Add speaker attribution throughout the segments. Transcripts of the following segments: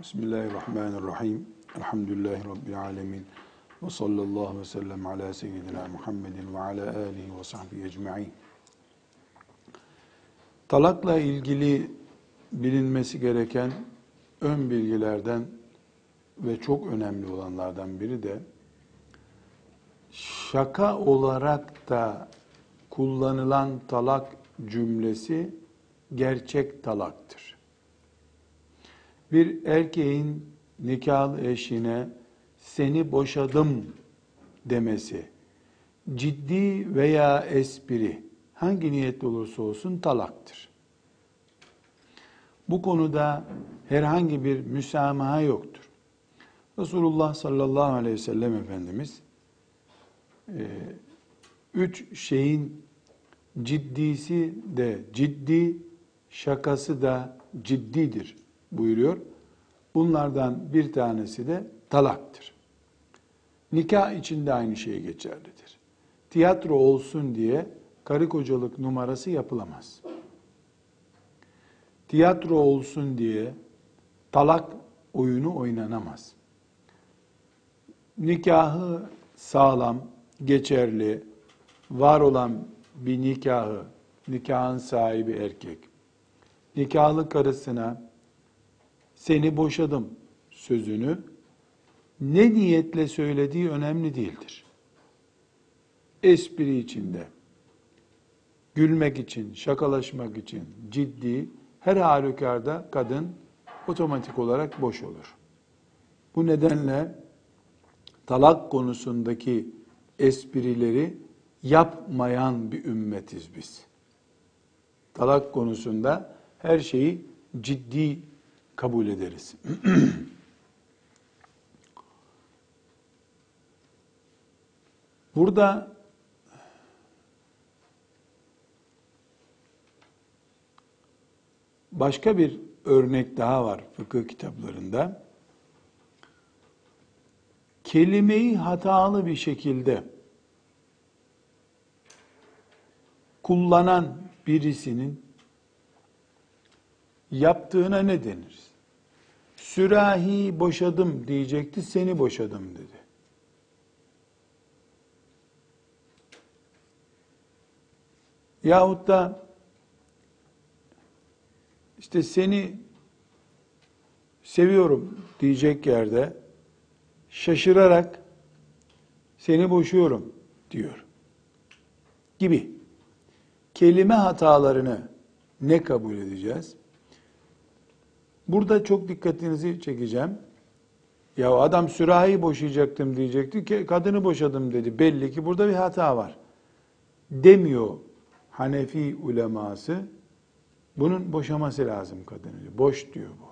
Speaker 1: Bismillahirrahmanirrahim. Elhamdülillahi Rabbil alemin. Ve sallallahu ve sellem ala seyyidina Muhammedin ve ala alihi ve sahbihi ecma'in. Talakla ilgili bilinmesi gereken ön bilgilerden ve çok önemli olanlardan biri de şaka olarak da kullanılan talak cümlesi gerçek talaktır. Bir erkeğin nikahlı eşine seni boşadım demesi ciddi veya espri hangi niyetli olursa olsun talaktır. Bu konuda herhangi bir müsamaha yoktur. Resulullah sallallahu aleyhi ve sellem Efendimiz e, üç şeyin ciddisi de ciddi, şakası da ciddidir buyuruyor. Bunlardan bir tanesi de talaktır. Nikah içinde aynı şey geçerlidir. Tiyatro olsun diye karı kocalık numarası yapılamaz. Tiyatro olsun diye talak oyunu oynanamaz. Nikahı sağlam, geçerli, var olan bir nikahı, nikahın sahibi erkek, nikahlı karısına seni boşadım sözünü ne niyetle söylediği önemli değildir. Espri içinde, gülmek için, şakalaşmak için ciddi, her halükarda kadın otomatik olarak boş olur. Bu nedenle talak konusundaki esprileri yapmayan bir ümmetiz biz. Talak konusunda her şeyi ciddi kabul ederiz. Burada başka bir örnek daha var fıkıh kitaplarında. Kelimeyi hatalı bir şekilde kullanan birisinin yaptığına ne denir? Sürahi boşadım diyecekti, seni boşadım dedi. Yahut da işte seni seviyorum diyecek yerde şaşırarak seni boşuyorum diyor. Gibi. Kelime hatalarını ne kabul edeceğiz? Burada çok dikkatinizi çekeceğim. Ya adam sürahi boşayacaktım diyecekti ki kadını boşadım dedi. Belli ki burada bir hata var. Demiyor Hanefi uleması. Bunun boşaması lazım kadını. Boş diyor bu.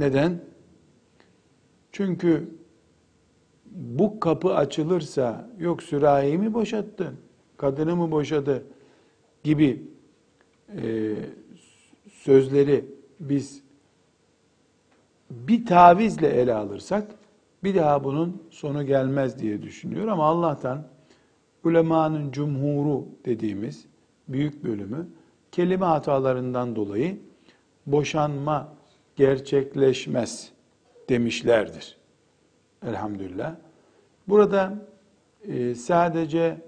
Speaker 1: Neden? Çünkü bu kapı açılırsa yok sürahi mi boşattın, kadını mı boşadı gibi e, sözleri biz bir tavizle ele alırsak bir daha bunun sonu gelmez diye düşünüyor ama Allah'tan ulemanın cumhuru dediğimiz büyük bölümü kelime hatalarından dolayı boşanma gerçekleşmez demişlerdir. Elhamdülillah. Burada e, sadece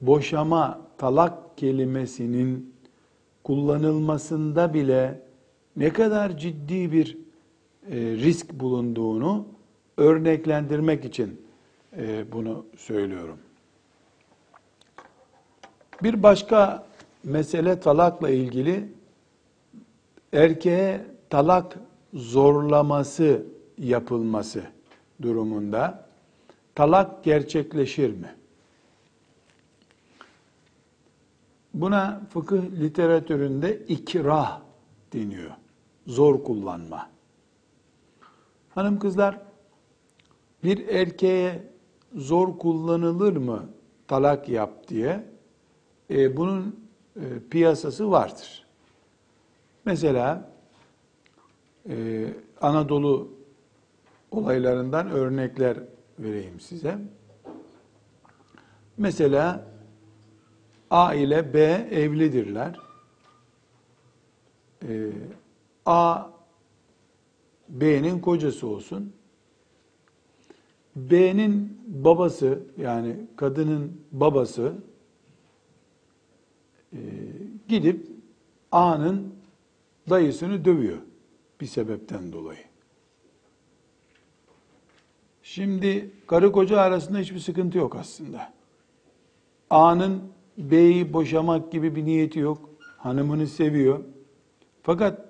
Speaker 1: boşama, talak kelimesinin kullanılmasında bile ne kadar ciddi bir risk bulunduğunu örneklendirmek için e, bunu söylüyorum. Bir başka mesele talakla ilgili erkeğe talak zorlaması yapılması durumunda talak gerçekleşir mi? Buna fıkıh literatüründe ikrah deniyor. Zor kullanma. Hanım kızlar bir erkeğe zor kullanılır mı talak yap diye e, bunun e, piyasası vardır. Mesela e, Anadolu olaylarından örnekler vereyim size. Mesela A ile B evlidirler. E, A B'nin kocası olsun. B'nin babası yani kadının babası e, gidip A'nın dayısını dövüyor bir sebepten dolayı. Şimdi karı koca arasında hiçbir sıkıntı yok aslında. A'nın B'yi boşamak gibi bir niyeti yok. Hanımını seviyor. Fakat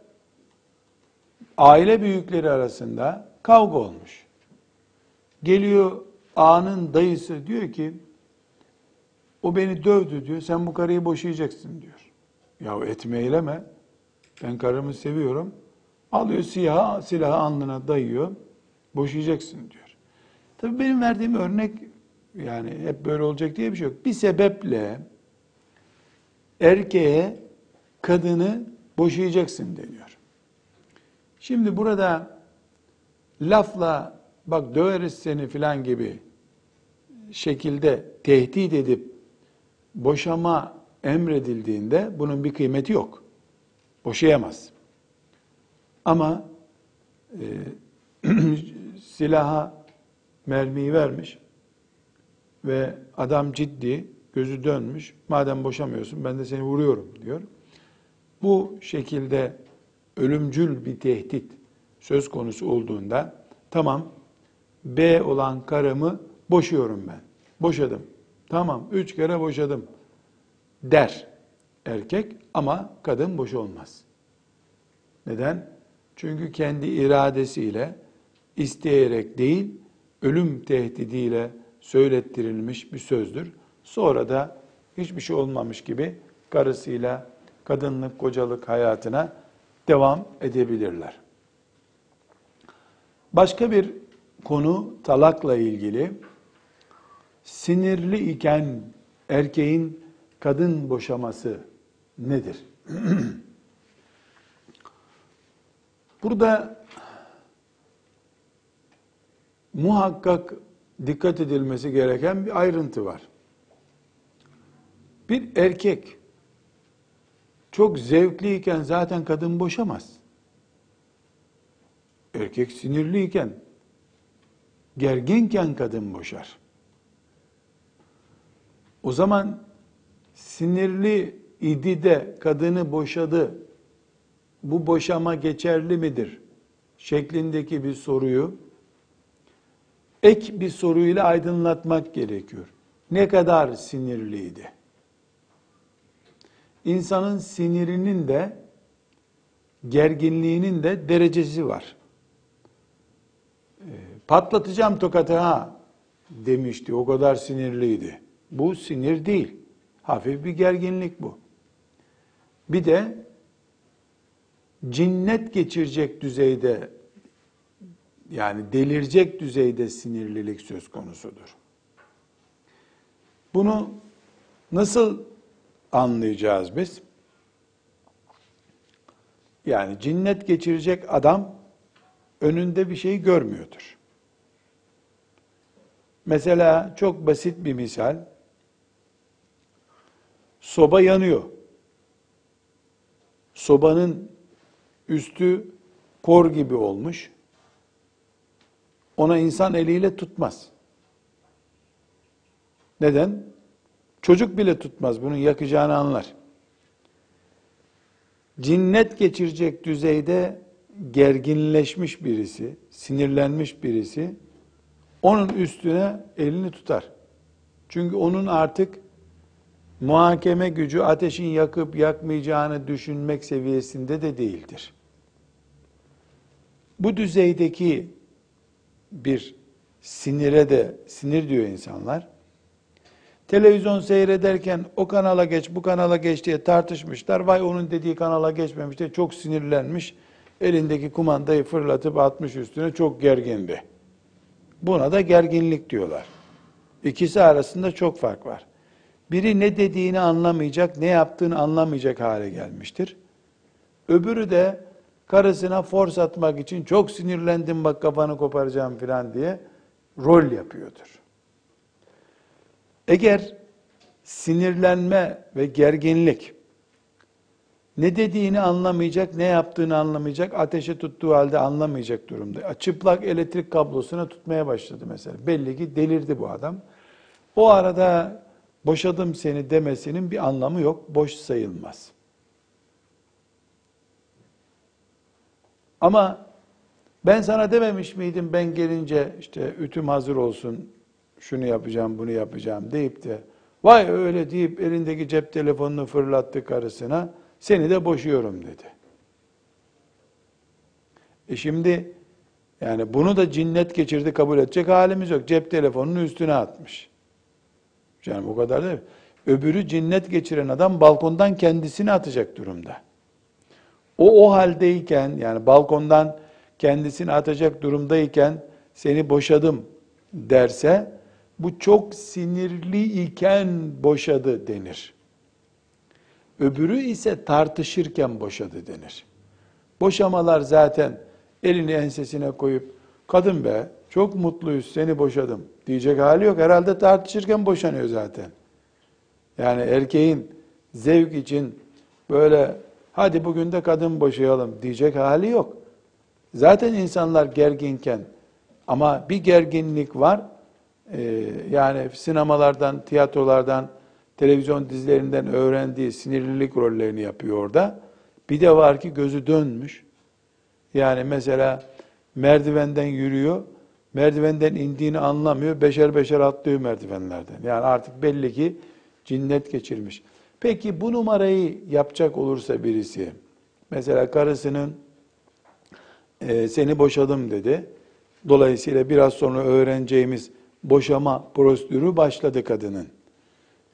Speaker 1: aile büyükleri arasında kavga olmuş. Geliyor A'nın dayısı diyor ki o beni dövdü diyor. Sen bu karıyı boşayacaksın diyor. Ya etme eyleme. Ben karımı seviyorum. Alıyor silahı, silahı alnına dayıyor. Boşayacaksın diyor. Tabii benim verdiğim örnek yani hep böyle olacak diye bir şey yok. Bir sebeple erkeğe kadını boşayacaksın deniyor. Şimdi burada lafla bak döveriz seni filan gibi şekilde tehdit edip boşama emredildiğinde bunun bir kıymeti yok. Boşayamaz. Ama e, silaha mermiyi vermiş ve adam ciddi, gözü dönmüş. Madem boşamıyorsun ben de seni vuruyorum diyor. Bu şekilde ölümcül bir tehdit söz konusu olduğunda tamam B olan karımı boşuyorum ben. Boşadım. Tamam üç kere boşadım der erkek ama kadın boş olmaz. Neden? Çünkü kendi iradesiyle isteyerek değil, ölüm tehdidiyle söylettirilmiş bir sözdür. Sonra da hiçbir şey olmamış gibi karısıyla kadınlık, kocalık hayatına devam edebilirler. Başka bir konu talakla ilgili. Sinirli iken erkeğin kadın boşaması nedir? Burada muhakkak dikkat edilmesi gereken bir ayrıntı var. Bir erkek çok zevkliyken zaten kadın boşamaz. Erkek sinirliyken, gerginken kadın boşar. O zaman sinirli idi de kadını boşadı. Bu boşama geçerli midir? şeklindeki bir soruyu ek bir soruyla aydınlatmak gerekiyor. Ne kadar sinirliydi? İnsanın sinirinin de gerginliğinin de derecesi var. Ee, patlatacağım tokatı ha demişti. O kadar sinirliydi. Bu sinir değil. Hafif bir gerginlik bu. Bir de cinnet geçirecek düzeyde yani delirecek düzeyde sinirlilik söz konusudur. Bunu nasıl anlayacağız biz? Yani cinnet geçirecek adam önünde bir şey görmüyordur. Mesela çok basit bir misal. Soba yanıyor. Sobanın üstü kor gibi olmuş. Ona insan eliyle tutmaz. Neden? Çocuk bile tutmaz. Bunun yakacağını anlar. Cinnet geçirecek düzeyde gerginleşmiş birisi, sinirlenmiş birisi onun üstüne elini tutar. Çünkü onun artık muhakeme gücü ateşin yakıp yakmayacağını düşünmek seviyesinde de değildir. Bu düzeydeki bir sinire de sinir diyor insanlar. Televizyon seyrederken o kanala geç, bu kanala geç diye tartışmışlar. Vay onun dediği kanala geçmemiş diye çok sinirlenmiş. Elindeki kumandayı fırlatıp atmış üstüne çok gergindi. Buna da gerginlik diyorlar. İkisi arasında çok fark var. Biri ne dediğini anlamayacak, ne yaptığını anlamayacak hale gelmiştir. Öbürü de karısına force atmak için çok sinirlendim bak kafanı koparacağım filan diye rol yapıyordur. Eğer sinirlenme ve gerginlik Ne dediğini anlamayacak, ne yaptığını anlamayacak, ateşe tuttuğu halde anlamayacak durumda. Çıplak elektrik kablosuna tutmaya başladı mesela. Belli ki delirdi bu adam. O arada boşadım seni demesinin bir anlamı yok, boş sayılmaz. Ama ben sana dememiş miydim ben gelince işte ütüm hazır olsun, şunu yapacağım, bunu yapacağım deyip de vay öyle deyip elindeki cep telefonunu fırlattı karısına, seni de boşuyorum dedi. E şimdi yani bunu da cinnet geçirdi kabul edecek halimiz yok. Cep telefonunun üstüne atmış. Yani bu kadar değil. Öbürü cinnet geçiren adam balkondan kendisini atacak durumda. O o haldeyken yani balkondan kendisini atacak durumdayken seni boşadım derse bu çok sinirli iken boşadı denir. Öbürü ise tartışırken boşadı denir. Boşamalar zaten elini ensesine koyup kadın be çok mutluyuz seni boşadım diyecek hali yok. Herhalde tartışırken boşanıyor zaten. Yani erkeğin zevk için böyle hadi bugün de kadın boşayalım diyecek hali yok. Zaten insanlar gerginken ama bir gerginlik var. Ee, yani sinemalardan, tiyatrolardan, televizyon dizilerinden öğrendiği sinirlilik rollerini yapıyor orada. Bir de var ki gözü dönmüş. Yani mesela merdivenden yürüyor, merdivenden indiğini anlamıyor, beşer beşer atlıyor merdivenlerden. Yani artık belli ki cinnet geçirmiş. Peki bu numarayı yapacak olursa birisi, mesela karısının e, seni boşadım dedi. Dolayısıyla biraz sonra öğreneceğimiz boşama prosedürü başladı kadının.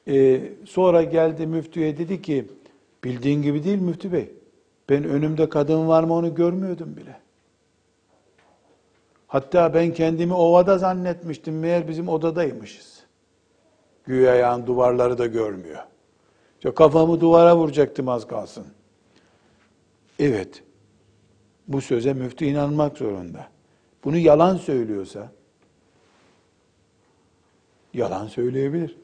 Speaker 1: E, sonra geldi müftüye dedi ki, bildiğin gibi değil müftü bey. Ben önümde kadın var mı onu görmüyordum bile. Hatta ben kendimi ovada zannetmiştim. Meğer bizim odadaymışız. Güya yani duvarları da görmüyor. İşte kafamı duvara vuracaktım az kalsın. Evet. Bu söze müftü inanmak zorunda. Bunu yalan söylüyorsa yalan söyleyebilir.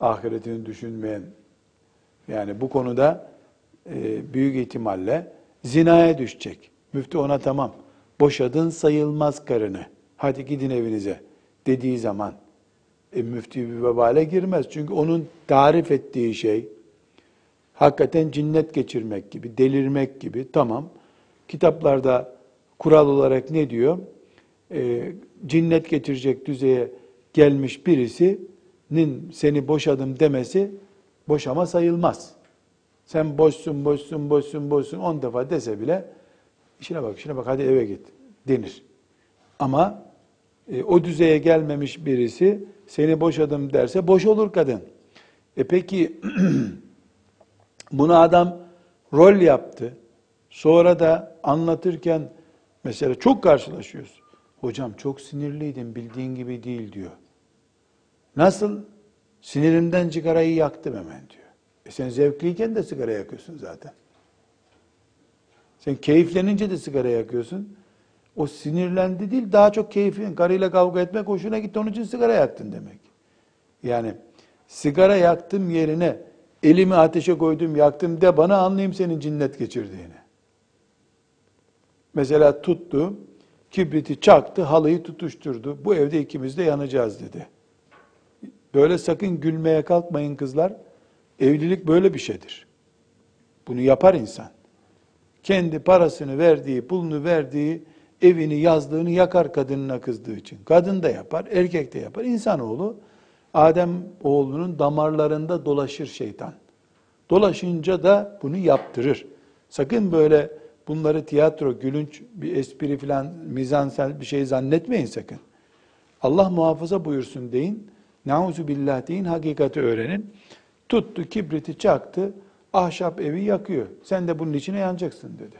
Speaker 1: Ahiretini düşünmeyen yani bu konuda e, büyük ihtimalle zinaya düşecek. Müftü ona tamam boşadın sayılmaz karını. Hadi gidin evinize dediği zaman e, müftü bir vebale girmez. Çünkü onun tarif ettiği şey hakikaten cinnet geçirmek gibi, delirmek gibi tamam. Kitaplarda kural olarak ne diyor? E, cinnet geçirecek düzeye gelmiş birisinin seni boşadım demesi boşama sayılmaz. Sen boşsun, boşsun, boşsun, boşsun on defa dese bile işine bak, işine bak hadi eve git denir. Ama e, o düzeye gelmemiş birisi seni boşadım derse boş olur kadın. E peki bunu adam rol yaptı. Sonra da anlatırken mesela çok karşılaşıyoruz. Hocam çok sinirliydim bildiğin gibi değil diyor. Nasıl? Sinirimden sigarayı yaktım hemen diyor. E sen zevkliyken de sigara yakıyorsun zaten. Sen keyiflenince de sigara yakıyorsun. O sinirlendi değil, daha çok keyfin, karıyla kavga etmek hoşuna gitti, onun için sigara yaktın demek. Yani sigara yaktım yerine elimi ateşe koydum, yaktım de bana anlayayım senin cinnet geçirdiğini. Mesela tuttu, kibriti çaktı, halıyı tutuşturdu. Bu evde ikimiz de yanacağız dedi. Böyle sakın gülmeye kalkmayın kızlar. Evlilik böyle bir şeydir. Bunu yapar insan. Kendi parasını verdiği, pulunu verdiği, evini, yazlığını yakar kadınına kızdığı için. Kadın da yapar, erkek de yapar. İnsanoğlu, Adem oğlunun damarlarında dolaşır şeytan. Dolaşınca da bunu yaptırır. Sakın böyle bunları tiyatro, gülünç, bir espri filan, mizansel bir şey zannetmeyin sakın. Allah muhafaza buyursun deyin. Nauzu billah deyin, hakikati öğrenin. Tuttu, kibriti çaktı, ahşap evi yakıyor. Sen de bunun içine yanacaksın dedi.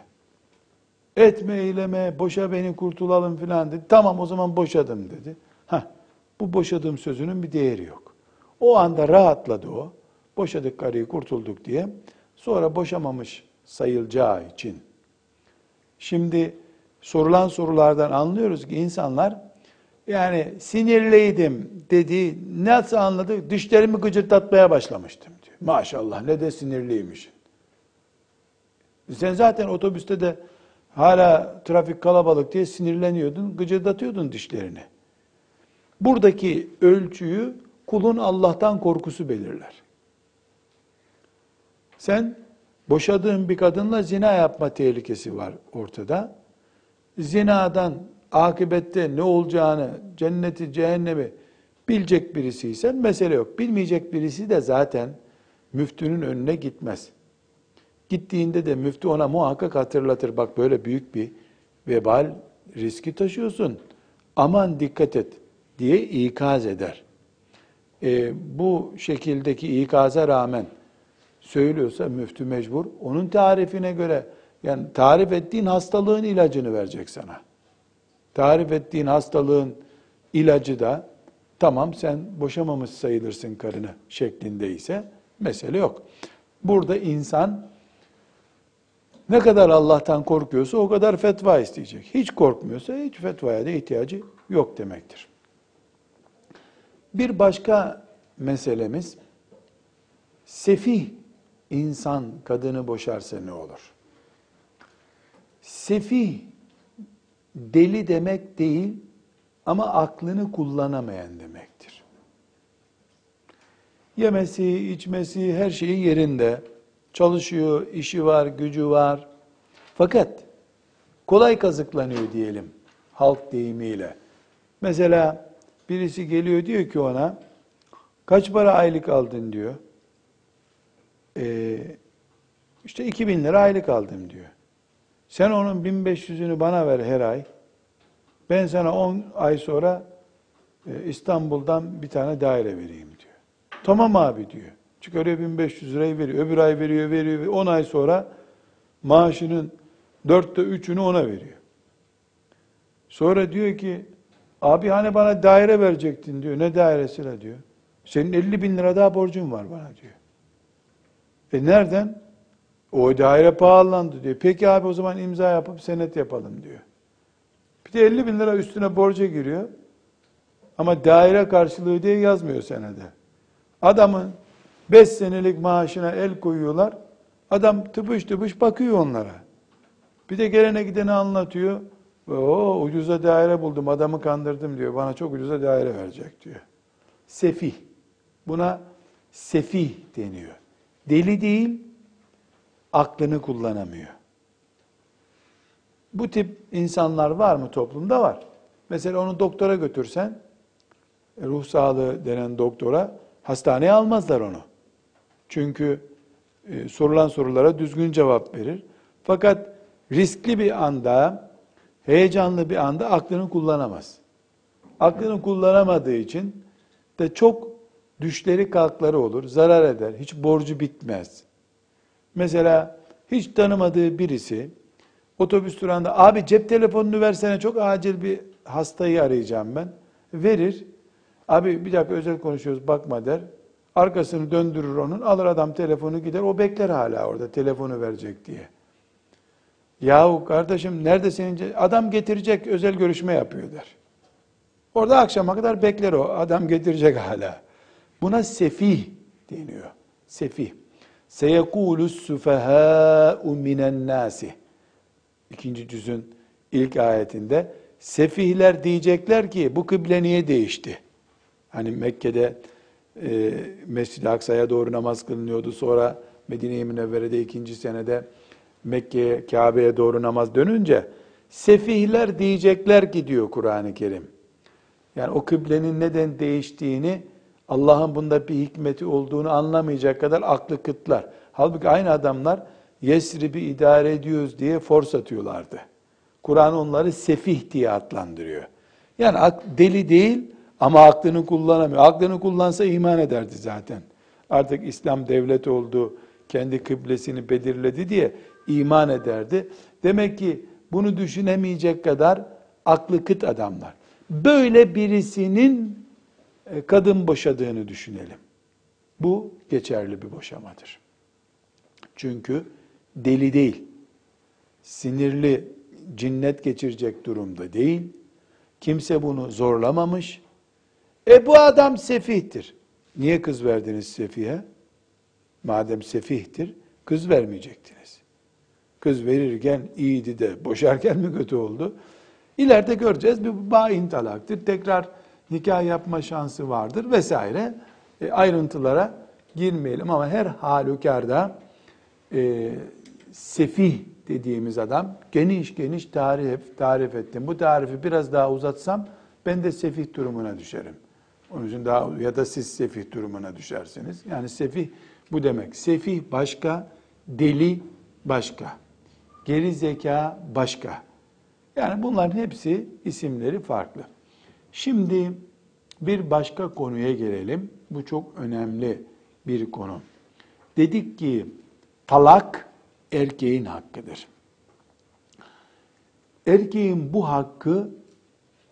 Speaker 1: Etme eyleme, boşa beni kurtulalım filan dedi. Tamam o zaman boşadım dedi. Ha, bu boşadığım sözünün bir değeri yok. O anda rahatladı o. Boşadık karıyı kurtulduk diye. Sonra boşamamış sayılacağı için. Şimdi sorulan sorulardan anlıyoruz ki insanlar yani sinirliydim dedi. Nasıl anladı? Dişlerimi gıcırdatmaya başlamıştım diyor. Maşallah ne de sinirliymiş. Sen zaten otobüste de hala trafik kalabalık diye sinirleniyordun, gıcırdatıyordun dişlerini. Buradaki ölçüyü kulun Allah'tan korkusu belirler. Sen boşadığın bir kadınla zina yapma tehlikesi var ortada. Zinadan akıbette ne olacağını, cenneti, cehennemi bilecek birisiysen mesele yok. Bilmeyecek birisi de zaten müftünün önüne gitmez. Gittiğinde de müftü ona muhakkak hatırlatır. Bak böyle büyük bir vebal riski taşıyorsun. Aman dikkat et diye ikaz eder. E, bu şekildeki ikaza rağmen söylüyorsa müftü mecbur onun tarifine göre yani tarif ettiğin hastalığın ilacını verecek sana. Tarif ettiğin hastalığın ilacı da tamam sen boşamamış sayılırsın karını şeklinde ise mesele yok. Burada insan ne kadar Allah'tan korkuyorsa o kadar fetva isteyecek. Hiç korkmuyorsa hiç fetvaya da ihtiyacı yok demektir. Bir başka meselemiz sefih insan kadını boşarsa ne olur? Sefih deli demek değil ama aklını kullanamayan demektir. Yemesi, içmesi, her şeyi yerinde. Çalışıyor, işi var, gücü var. Fakat kolay kazıklanıyor diyelim halk deyimiyle. Mesela birisi geliyor diyor ki ona kaç para aylık aldın diyor. Ee, işte 2000 lira aylık aldım diyor. Sen onun 1500'ünü bana ver her ay. Ben sana 10 ay sonra e, İstanbul'dan bir tane daire vereyim diyor. Tamam abi diyor. Çıkarıyor 1500 lirayı veriyor. Öbür ay veriyor, veriyor. 10 ay sonra maaşının dörtte üçünü ona veriyor. Sonra diyor ki abi hani bana daire verecektin diyor. Ne dairesi diyor. Senin 50 bin lira daha borcun var bana diyor. E nereden? O daire pahalandı diyor. Peki abi o zaman imza yapıp senet yapalım diyor. Bir de 50 bin lira üstüne borca giriyor. Ama daire karşılığı diye yazmıyor senede. Adamın 5 senelik maaşına el koyuyorlar. Adam tıpış tıpış bakıyor onlara. Bir de gelene gideni anlatıyor. O ucuza daire buldum, adamı kandırdım diyor. Bana çok ucuza daire verecek diyor. Sefih. Buna sefih deniyor. Deli değil, aklını kullanamıyor. Bu tip insanlar var mı toplumda? Var. Mesela onu doktora götürsen, ruh sağlığı denen doktora, hastaneye almazlar onu. Çünkü e, sorulan sorulara düzgün cevap verir. Fakat riskli bir anda, heyecanlı bir anda aklını kullanamaz. Aklını kullanamadığı için de çok düşleri kalkları olur, zarar eder, hiç borcu bitmez. Mesela hiç tanımadığı birisi otobüs durağında abi cep telefonunu versene çok acil bir hastayı arayacağım ben. Verir. Abi bir dakika özel konuşuyoruz bakma der. Arkasını döndürür onun. Alır adam telefonu gider. O bekler hala orada telefonu verecek diye. Yahu kardeşim nerede senin adam getirecek özel görüşme yapıyor der. Orada akşama kadar bekler o. Adam getirecek hala. Buna sefih deniyor. Sefih. Seyekûlü süfehâ'u minen nâsi. İkinci cüzün ilk ayetinde sefihler diyecekler ki bu kıble niye değişti? Hani Mekke'de e, Mescid-i Aksa'ya doğru namaz kılınıyordu. Sonra Medine-i Münevvere'de ikinci senede Mekke'ye, Kabe'ye doğru namaz dönünce sefihler diyecekler ki diyor Kur'an-ı Kerim. Yani o kıblenin neden değiştiğini Allah'ın bunda bir hikmeti olduğunu anlamayacak kadar aklı kıtlar. Halbuki aynı adamlar Yesrib'i idare ediyoruz diye force atıyorlardı. Kur'an onları sefih diye adlandırıyor. Yani deli değil ama aklını kullanamıyor. Aklını kullansa iman ederdi zaten. Artık İslam devlet oldu, kendi kıblesini belirledi diye iman ederdi. Demek ki bunu düşünemeyecek kadar aklı kıt adamlar. Böyle birisinin kadın boşadığını düşünelim. Bu geçerli bir boşamadır. Çünkü deli değil, sinirli, cinnet geçirecek durumda değil, kimse bunu zorlamamış. E bu adam sefihtir. Niye kız verdiniz sefihe? Madem sefihtir, kız vermeyecektiniz. Kız verirken iyiydi de boşarken mi kötü oldu? İleride göreceğiz bir bain talaktır. Tekrar nikah yapma şansı vardır vesaire. E, ayrıntılara girmeyelim ama her halükarda e, sefih dediğimiz adam geniş geniş tarif, tarif ettim. Bu tarifi biraz daha uzatsam ben de sefih durumuna düşerim. Onun için daha ya da siz sefih durumuna düşersiniz. Yani sefih bu demek. Sefih başka, deli başka. Geri zeka başka. Yani bunların hepsi isimleri farklı. Şimdi bir başka konuya gelelim. Bu çok önemli bir konu. Dedik ki talak erkeğin hakkıdır. Erkeğin bu hakkı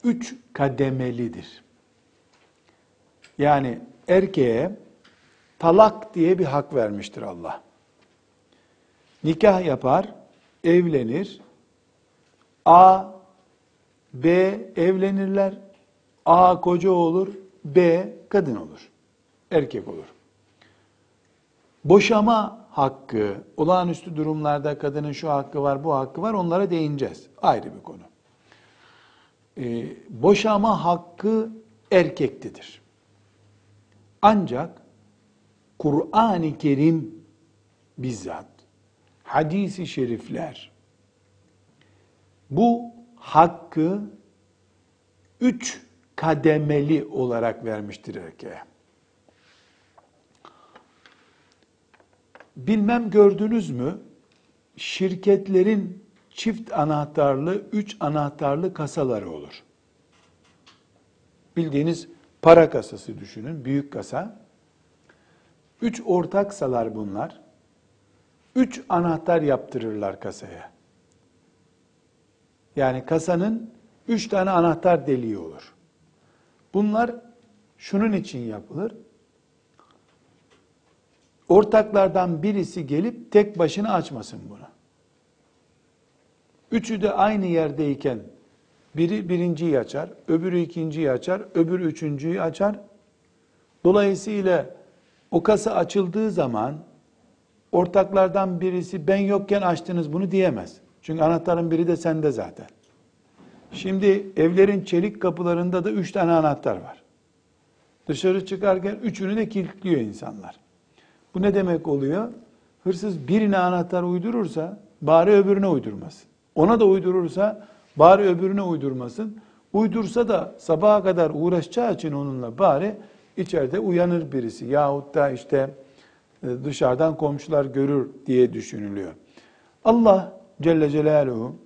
Speaker 1: üç kademelidir. Yani erkeğe talak diye bir hak vermiştir Allah. Nikah yapar, evlenir. A, B evlenirler. A koca olur, B kadın olur. Erkek olur. Boşama hakkı, olağanüstü durumlarda kadının şu hakkı var, bu hakkı var, onlara değineceğiz. Ayrı bir konu. Ee, boşama hakkı erkektedir. Ancak Kur'an-ı Kerim bizzat, hadisi şerifler bu hakkı üç kademeli olarak vermiştir erkeğe. Bilmem gördünüz mü? Şirketlerin çift anahtarlı, üç anahtarlı kasaları olur. Bildiğiniz para kasası düşünün, büyük kasa. Üç ortak salar bunlar. Üç anahtar yaptırırlar kasaya. Yani kasanın üç tane anahtar deliği olur. Bunlar şunun için yapılır. Ortaklardan birisi gelip tek başına açmasın bunu. Üçü de aynı yerdeyken biri birinciyi açar, öbürü ikinciyi açar, öbürü üçüncüyü açar. Dolayısıyla o kasa açıldığı zaman ortaklardan birisi ben yokken açtınız bunu diyemez. Çünkü anahtarın biri de sende zaten. Şimdi evlerin çelik kapılarında da üç tane anahtar var. Dışarı çıkarken üçünü de kilitliyor insanlar. Bu ne demek oluyor? Hırsız birine anahtar uydurursa bari öbürüne uydurmasın. Ona da uydurursa bari öbürüne uydurmasın. Uydursa da sabaha kadar uğraşacağı için onunla bari içeride uyanır birisi. Yahut da işte e, dışarıdan komşular görür diye düşünülüyor. Allah Celle Celaluhu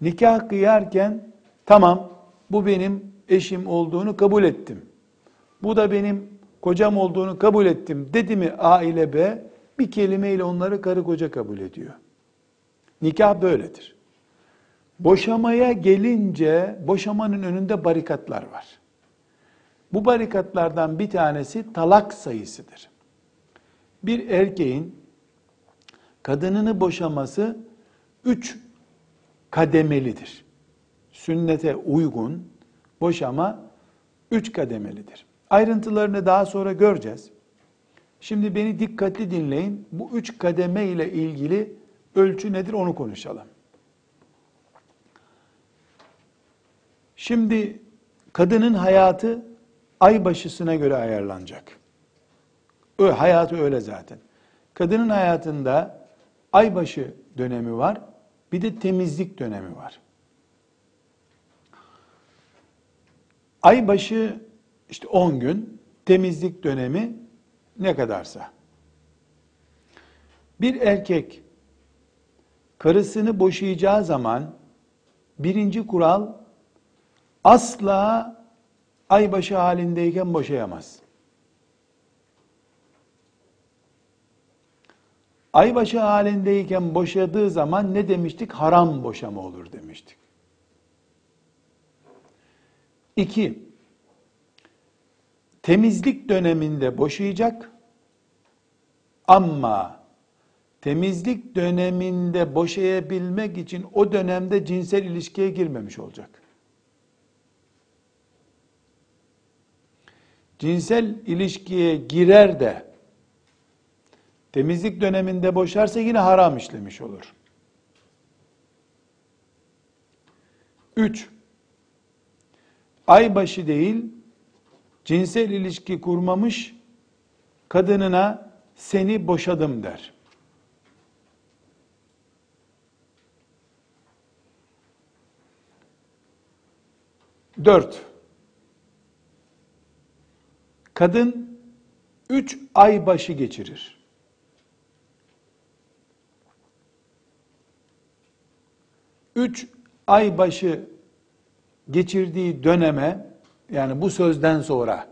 Speaker 1: nikah kıyarken tamam bu benim eşim olduğunu kabul ettim. Bu da benim kocam olduğunu kabul ettim dedi mi A ile B bir kelimeyle onları karı koca kabul ediyor. Nikah böyledir. Boşamaya gelince boşamanın önünde barikatlar var. Bu barikatlardan bir tanesi talak sayısıdır. Bir erkeğin kadınını boşaması üç kademelidir. Sünnete uygun boşama üç kademelidir. Ayrıntılarını daha sonra göreceğiz. Şimdi beni dikkatli dinleyin. Bu üç kademe ile ilgili ölçü nedir onu konuşalım. Şimdi kadının hayatı ay başısına göre ayarlanacak. Öyle, hayatı öyle zaten. Kadının hayatında aybaşı dönemi var, bir de temizlik dönemi var. Aybaşı işte 10 gün, temizlik dönemi ne kadarsa. Bir erkek karısını boşayacağı zaman birinci kural asla aybaşı halindeyken boşayamaz. Aybaşı halindeyken boşadığı zaman ne demiştik? Haram boşama olur demiştik. İki, temizlik döneminde boşayacak ama temizlik döneminde boşayabilmek için o dönemde cinsel ilişkiye girmemiş olacak. Cinsel ilişkiye girer de temizlik döneminde boşarsa yine haram işlemiş olur. Üç, aybaşı değil, cinsel ilişki kurmamış kadınına seni boşadım der. Dört, kadın üç ay başı geçirir. Üç ay başı geçirdiği döneme yani bu sözden sonra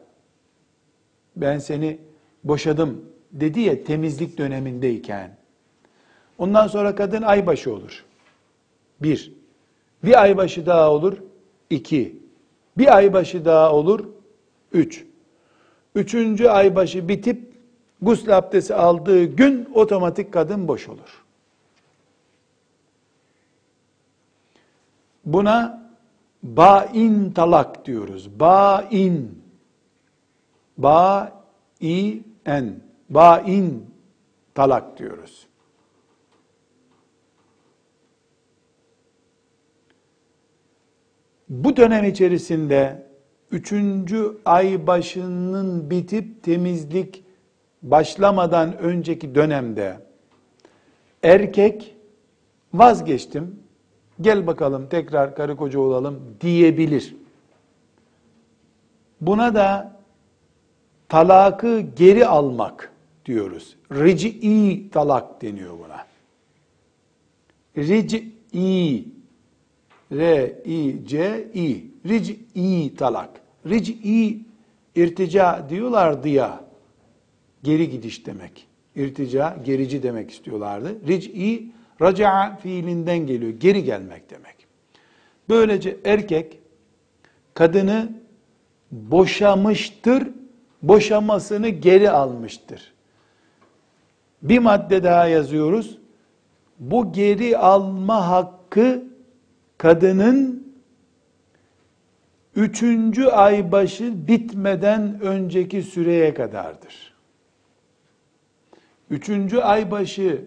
Speaker 1: ben seni boşadım dedi ya temizlik dönemindeyken. Ondan sonra kadın aybaşı olur. Bir. Bir aybaşı daha olur. iki. Bir aybaşı daha olur. Üç. Üçüncü aybaşı bitip gusül abdesti aldığı gün otomatik kadın boş olur. Buna bain talak diyoruz. Bain. Ba-i-en. Bain talak diyoruz. Bu dönem içerisinde üçüncü ay başının bitip temizlik başlamadan önceki dönemde erkek vazgeçtim, gel bakalım tekrar karı koca olalım diyebilir. Buna da talakı geri almak diyoruz. Ric'i talak deniyor buna. Ric'i R-I-C-I Ric'i talak. Ric'i irtica diyorlardı ya. Geri gidiş demek. İrtica gerici demek istiyorlardı. Ric'i raca'a fiilinden geliyor. Geri gelmek demek. Böylece erkek kadını boşamıştır, boşamasını geri almıştır. Bir madde daha yazıyoruz. Bu geri alma hakkı kadının üçüncü ay başı bitmeden önceki süreye kadardır. Üçüncü ay başı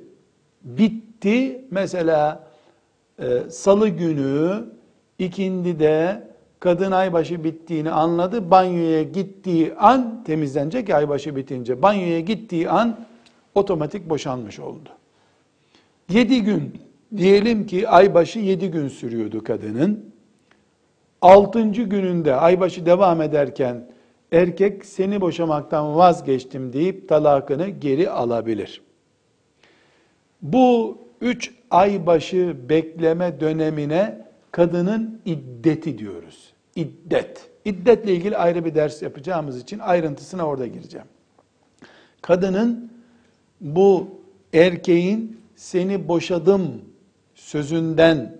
Speaker 1: bitti. Mesela e, salı günü ikindi de kadın aybaşı bittiğini anladı. Banyoya gittiği an temizlenecek aybaşı bitince. Banyoya gittiği an otomatik boşanmış oldu. Yedi gün diyelim ki aybaşı yedi gün sürüyordu kadının. Altıncı gününde aybaşı devam ederken erkek seni boşamaktan vazgeçtim deyip talakını geri alabilir. Bu üç aybaşı bekleme dönemine kadının iddeti diyoruz. İddet. İddetle ilgili ayrı bir ders yapacağımız için ayrıntısına orada gireceğim. Kadının bu erkeğin seni boşadım sözünden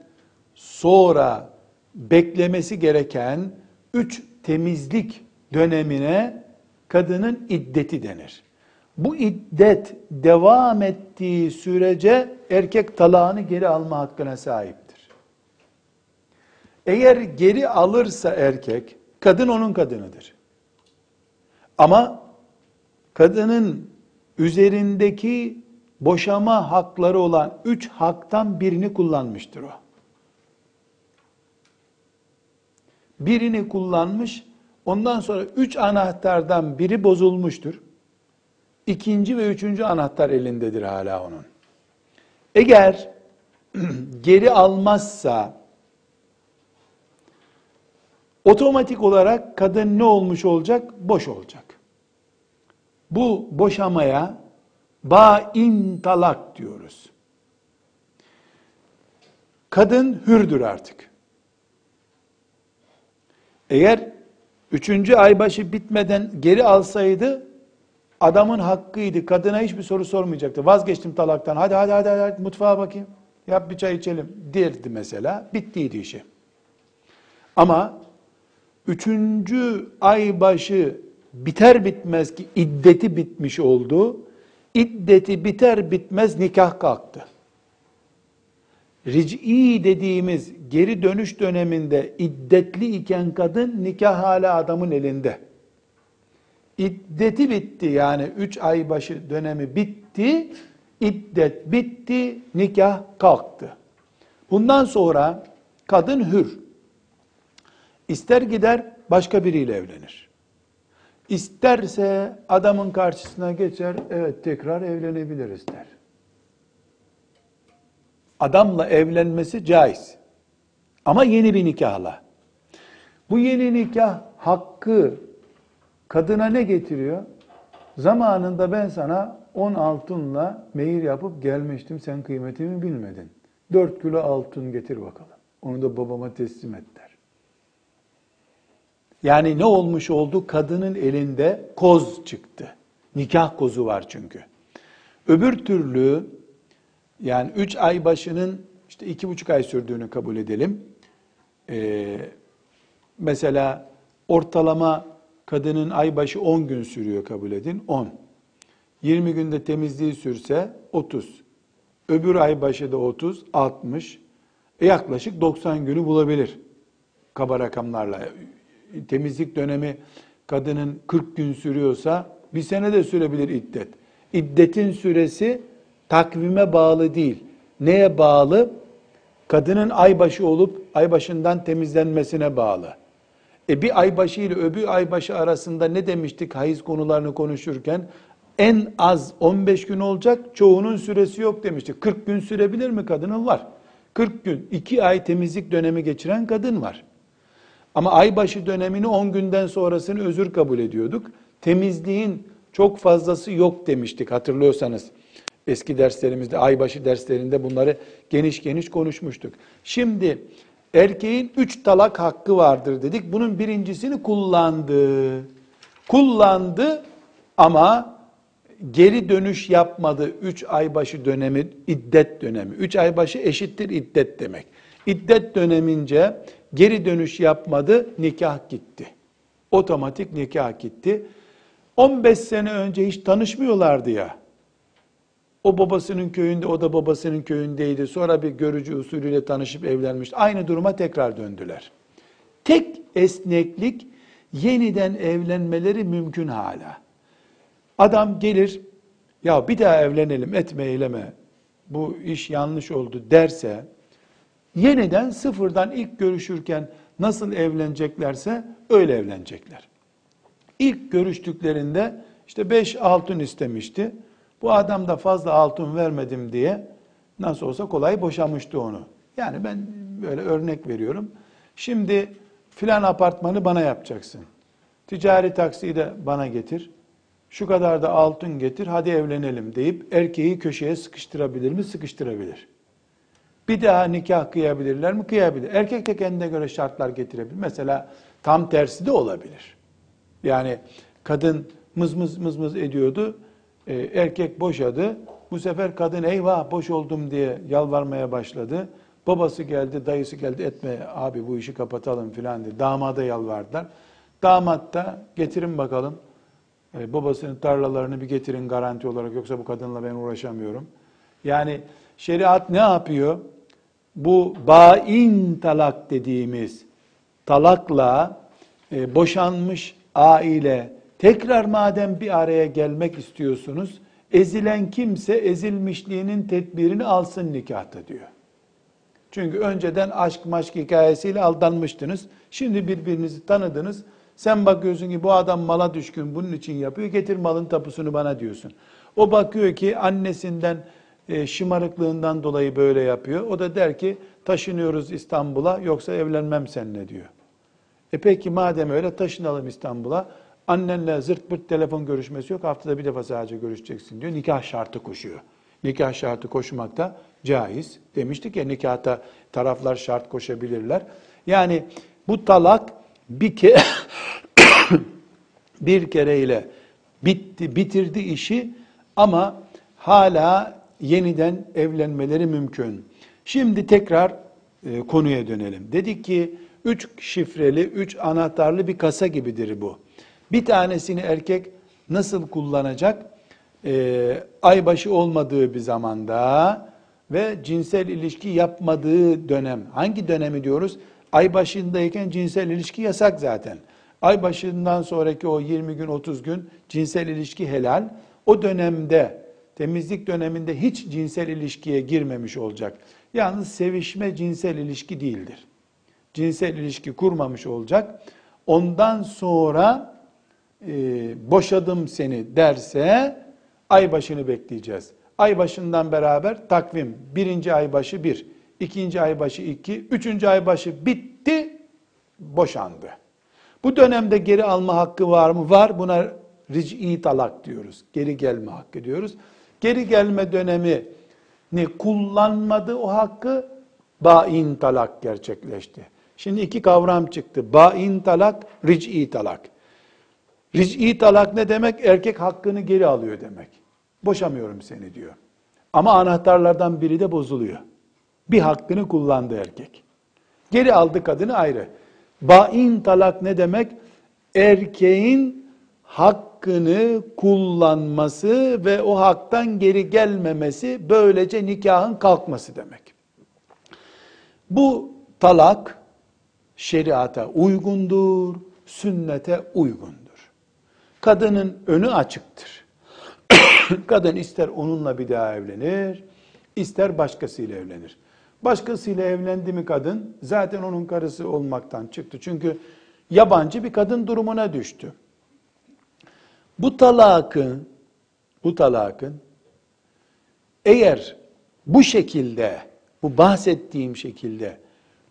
Speaker 1: sonra beklemesi gereken üç temizlik dönemine kadının iddeti denir. Bu iddet devam ettiği sürece erkek talağını geri alma hakkına sahiptir. Eğer geri alırsa erkek, kadın onun kadınıdır. Ama kadının üzerindeki boşama hakları olan üç haktan birini kullanmıştır o. Birini kullanmış, ondan sonra üç anahtardan biri bozulmuştur. İkinci ve üçüncü anahtar elindedir hala onun. Eğer geri almazsa otomatik olarak kadın ne olmuş olacak? Boş olacak. Bu boşamaya bain talak diyoruz. Kadın hürdür artık. Eğer üçüncü ay başı bitmeden geri alsaydı adamın hakkıydı. Kadına hiçbir soru sormayacaktı. Vazgeçtim talaktan. Hadi hadi hadi, hadi mutfağa bakayım. Yap bir çay içelim derdi mesela. Bittiydi işi. Ama üçüncü ay başı biter bitmez ki iddeti bitmiş oldu. İddeti biter bitmez nikah kalktı. Ric'i dediğimiz geri dönüş döneminde iddetli iken kadın nikah hala adamın elinde. İddeti bitti yani üç ay başı dönemi bitti. İddet bitti, nikah kalktı. Bundan sonra kadın hür. İster gider başka biriyle evlenir. İsterse adamın karşısına geçer, evet tekrar evlenebiliriz der. Adamla evlenmesi caiz. Ama yeni bir nikahla. Bu yeni nikah hakkı kadına ne getiriyor? Zamanında ben sana on altınla mehir yapıp gelmiştim, sen kıymetimi bilmedin. Dört kilo altın getir bakalım. Onu da babama teslim et der. Yani ne olmuş oldu? Kadının elinde koz çıktı. Nikah kozu var çünkü. Öbür türlü yani üç ay başının işte iki buçuk ay sürdüğünü kabul edelim. Ee, mesela ortalama kadının ay başı 10 gün sürüyor kabul edin. 10. 20 günde temizliği sürse 30. Öbür ay başı da 30, 60. E yaklaşık 90 günü bulabilir kaba rakamlarla. Temizlik dönemi kadının 40 gün sürüyorsa bir sene de sürebilir iddet. İddetin süresi takvime bağlı değil. Neye bağlı? Kadının aybaşı olup aybaşından temizlenmesine bağlı. E bir aybaşı ile öbür aybaşı arasında ne demiştik hayız konularını konuşurken? En az 15 gün olacak, çoğunun süresi yok demiştik. 40 gün sürebilir mi kadının? Var. 40 gün, 2 ay temizlik dönemi geçiren kadın var. Ama aybaşı dönemini 10 günden sonrasını özür kabul ediyorduk. Temizliğin çok fazlası yok demiştik hatırlıyorsanız. Eski derslerimizde, aybaşı derslerinde bunları geniş geniş konuşmuştuk. Şimdi erkeğin üç talak hakkı vardır dedik. Bunun birincisini kullandı. Kullandı ama geri dönüş yapmadı. Üç aybaşı dönemi, iddet dönemi. Üç aybaşı eşittir iddet demek. İddet dönemince geri dönüş yapmadı, nikah gitti. Otomatik nikah gitti. 15 sene önce hiç tanışmıyorlardı ya. O babasının köyünde, o da babasının köyündeydi. Sonra bir görücü usulüyle tanışıp evlenmiş. Aynı duruma tekrar döndüler. Tek esneklik yeniden evlenmeleri mümkün hala. Adam gelir, ya bir daha evlenelim, etme eyleme, bu iş yanlış oldu derse, yeniden sıfırdan ilk görüşürken nasıl evleneceklerse öyle evlenecekler. İlk görüştüklerinde işte beş altın istemişti. Bu adam da fazla altın vermedim diye nasıl olsa kolay boşamıştı onu. Yani ben böyle örnek veriyorum. Şimdi filan apartmanı bana yapacaksın. Ticari taksiyi de bana getir. Şu kadar da altın getir, hadi evlenelim deyip erkeği köşeye sıkıştırabilir mi? Sıkıştırabilir. Bir daha nikah kıyabilirler mi? Kıyabilir. Erkek de kendine göre şartlar getirebilir. Mesela tam tersi de olabilir. Yani kadın mız mız mız mız ediyordu. E, erkek boşadı. Bu sefer kadın eyvah boş oldum diye yalvarmaya başladı. Babası geldi, dayısı geldi etme abi bu işi kapatalım filan dedi. Damada yalvardılar. Damat da getirin bakalım. E, babasının tarlalarını bir getirin garanti olarak yoksa bu kadınla ben uğraşamıyorum. Yani şeriat ne yapıyor? Bu bain talak dediğimiz talakla e, boşanmış aile Tekrar madem bir araya gelmek istiyorsunuz, ezilen kimse ezilmişliğinin tedbirini alsın nikahta diyor. Çünkü önceden aşk maşk hikayesiyle aldanmıştınız. Şimdi birbirinizi tanıdınız. Sen bakıyorsun ki bu adam mala düşkün bunun için yapıyor. Getir malın tapusunu bana diyorsun. O bakıyor ki annesinden e, şımarıklığından dolayı böyle yapıyor. O da der ki taşınıyoruz İstanbul'a yoksa evlenmem seninle diyor. E peki madem öyle taşınalım İstanbul'a. Annenle zırt pırt telefon görüşmesi yok. Haftada bir defa sadece görüşeceksin diyor. Nikah şartı koşuyor. Nikah şartı koşmak da caiz. Demiştik ya nikahta taraflar şart koşabilirler. Yani bu talak bir kere bir kereyle bitti, bitirdi işi ama hala yeniden evlenmeleri mümkün. Şimdi tekrar e, konuya dönelim. Dedik ki üç şifreli, üç anahtarlı bir kasa gibidir bu. Bir tanesini erkek nasıl kullanacak? Ee, aybaşı olmadığı bir zamanda ve cinsel ilişki yapmadığı dönem. Hangi dönemi diyoruz? Ay başındayken cinsel ilişki yasak zaten. Ay başından sonraki o 20 gün 30 gün cinsel ilişki helal. O dönemde temizlik döneminde hiç cinsel ilişkiye girmemiş olacak. Yalnız sevişme cinsel ilişki değildir. cinsel ilişki kurmamış olacak. Ondan sonra e, boşadım seni derse ay başını bekleyeceğiz. Ay başından beraber takvim birinci ay başı bir, ikinci ay başı iki, üçüncü ay başı bitti, boşandı. Bu dönemde geri alma hakkı var mı? Var. Buna ric'i talak diyoruz. Geri gelme hakkı diyoruz. Geri gelme dönemi ne kullanmadı o hakkı bain talak gerçekleşti. Şimdi iki kavram çıktı. Bain talak, ric'i talak. Ric'i talak ne demek? Erkek hakkını geri alıyor demek. Boşamıyorum seni diyor. Ama anahtarlardan biri de bozuluyor. Bir hakkını kullandı erkek. Geri aldı kadını ayrı. Bain talak ne demek? Erkeğin hakkını kullanması ve o haktan geri gelmemesi böylece nikahın kalkması demek. Bu talak şeriata uygundur, sünnete uygundur. Kadının önü açıktır. Kadın ister onunla bir daha evlenir, ister başkasıyla evlenir. Başkasıyla evlendi mi kadın zaten onun karısı olmaktan çıktı. Çünkü yabancı bir kadın durumuna düştü. Bu talakın bu talakın eğer bu şekilde bu bahsettiğim şekilde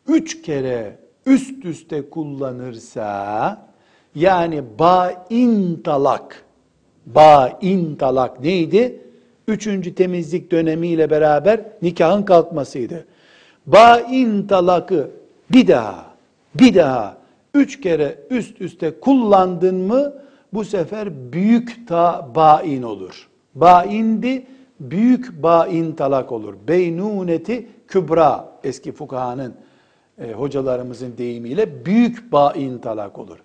Speaker 1: üç kere üst üste kullanırsa yani bain talak bain talak neydi? Üçüncü temizlik dönemiyle beraber nikahın kalkmasıydı. Bain talakı bir daha, bir daha üç kere üst üste kullandın mı bu sefer büyük ta bain olur. Baindi, büyük bain talak olur. Beynuneti kübra eski fukahanın e, hocalarımızın deyimiyle büyük bain talak olur.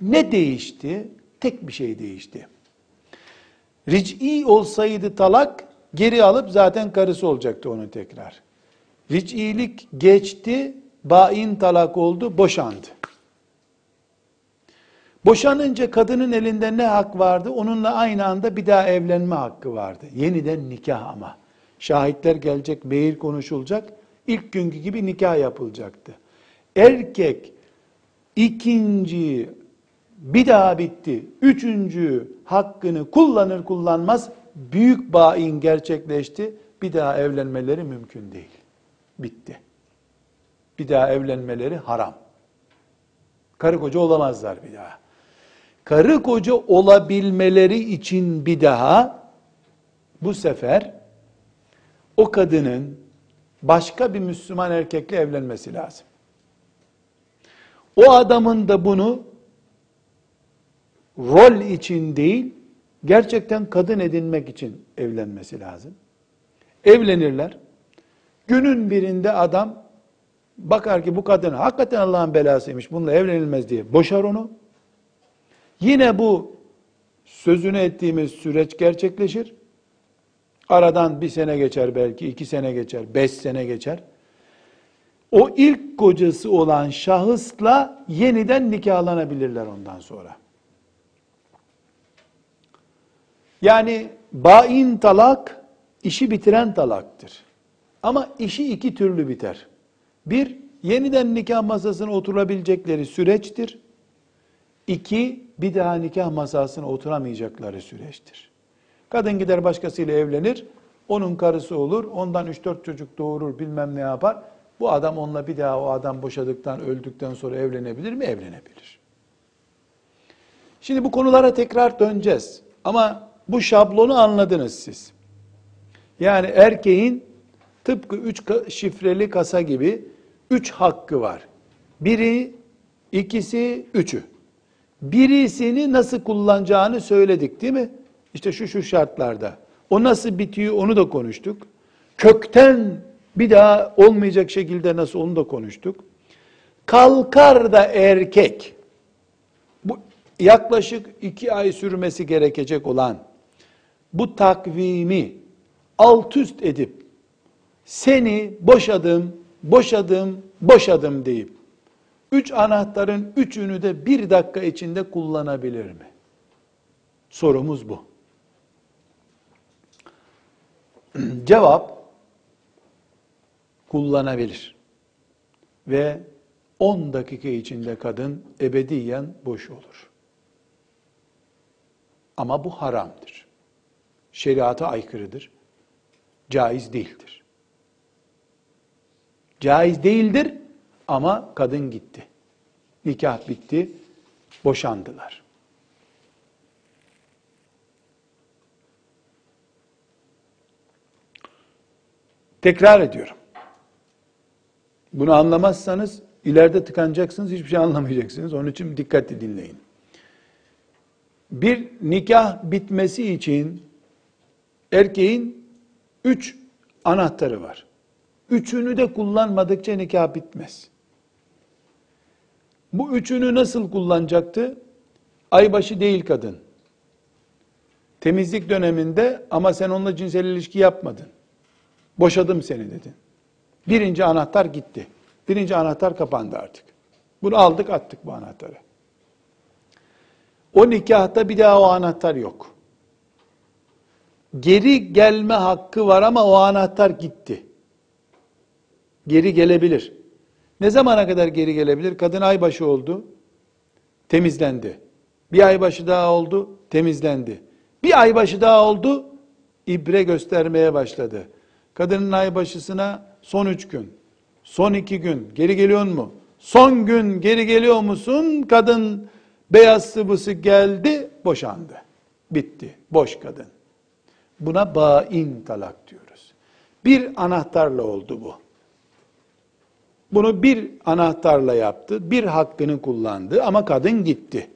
Speaker 1: Ne değişti? Tek bir şey değişti. Ric'i olsaydı talak geri alıp zaten karısı olacaktı onu tekrar. Ric'ilik geçti, bain talak oldu, boşandı. Boşanınca kadının elinde ne hak vardı? Onunla aynı anda bir daha evlenme hakkı vardı. Yeniden nikah ama. Şahitler gelecek, mehir konuşulacak. İlk günkü gibi nikah yapılacaktı. Erkek ikinci bir daha bitti. Üçüncü hakkını kullanır kullanmaz büyük bain gerçekleşti. Bir daha evlenmeleri mümkün değil. Bitti. Bir daha evlenmeleri haram. Karı koca olamazlar bir daha. Karı koca olabilmeleri için bir daha bu sefer o kadının başka bir Müslüman erkekle evlenmesi lazım. O adamın da bunu rol için değil, gerçekten kadın edinmek için evlenmesi lazım. Evlenirler. Günün birinde adam bakar ki bu kadın hakikaten Allah'ın belasıymış, bununla evlenilmez diye boşar onu. Yine bu sözünü ettiğimiz süreç gerçekleşir. Aradan bir sene geçer belki, iki sene geçer, beş sene geçer. O ilk kocası olan şahısla yeniden nikahlanabilirler ondan sonra. Yani bain talak işi bitiren talaktır. Ama işi iki türlü biter. Bir, yeniden nikah masasına oturabilecekleri süreçtir. İki, bir daha nikah masasına oturamayacakları süreçtir. Kadın gider başkasıyla evlenir, onun karısı olur, ondan 3-4 çocuk doğurur, bilmem ne yapar. Bu adam onunla bir daha o adam boşadıktan, öldükten sonra evlenebilir mi? Evlenebilir. Şimdi bu konulara tekrar döneceğiz. Ama bu şablonu anladınız siz. Yani erkeğin tıpkı üç şifreli kasa gibi üç hakkı var. Biri, ikisi, üçü. Birisini nasıl kullanacağını söyledik değil mi? İşte şu şu şartlarda. O nasıl bitiyor onu da konuştuk. Kökten bir daha olmayacak şekilde nasıl onu da konuştuk. Kalkar da erkek, bu yaklaşık iki ay sürmesi gerekecek olan bu takvimi alt üst edip seni boşadım, boşadım, boşadım deyip üç anahtarın üçünü de bir dakika içinde kullanabilir mi? Sorumuz bu. Cevap kullanabilir. Ve 10 dakika içinde kadın ebediyen boş olur. Ama bu haramdır. Şeriata aykırıdır. Caiz değildir. Caiz değildir ama kadın gitti. Nikah bitti, boşandılar. Tekrar ediyorum. Bunu anlamazsanız ileride tıkanacaksınız, hiçbir şey anlamayacaksınız. Onun için dikkatli dinleyin. Bir nikah bitmesi için erkeğin üç anahtarı var. Üçünü de kullanmadıkça nikah bitmez. Bu üçünü nasıl kullanacaktı? Aybaşı değil kadın. Temizlik döneminde ama sen onunla cinsel ilişki yapmadın. Boşadım seni dedin. Birinci anahtar gitti. Birinci anahtar kapandı artık. Bunu aldık attık bu anahtarı. O nikahta bir daha o anahtar yok. Geri gelme hakkı var ama o anahtar gitti. Geri gelebilir. Ne zamana kadar geri gelebilir? Kadın aybaşı oldu, temizlendi. Bir aybaşı daha oldu, temizlendi. Bir aybaşı daha oldu, ibre göstermeye başladı. Kadının aybaşısına son üç gün, son iki gün geri geliyor mu? Son gün geri geliyor musun? Kadın beyaz sıvısı geldi, boşandı. Bitti. Boş kadın. Buna bain talak diyoruz. Bir anahtarla oldu bu. Bunu bir anahtarla yaptı, bir hakkını kullandı ama kadın gitti.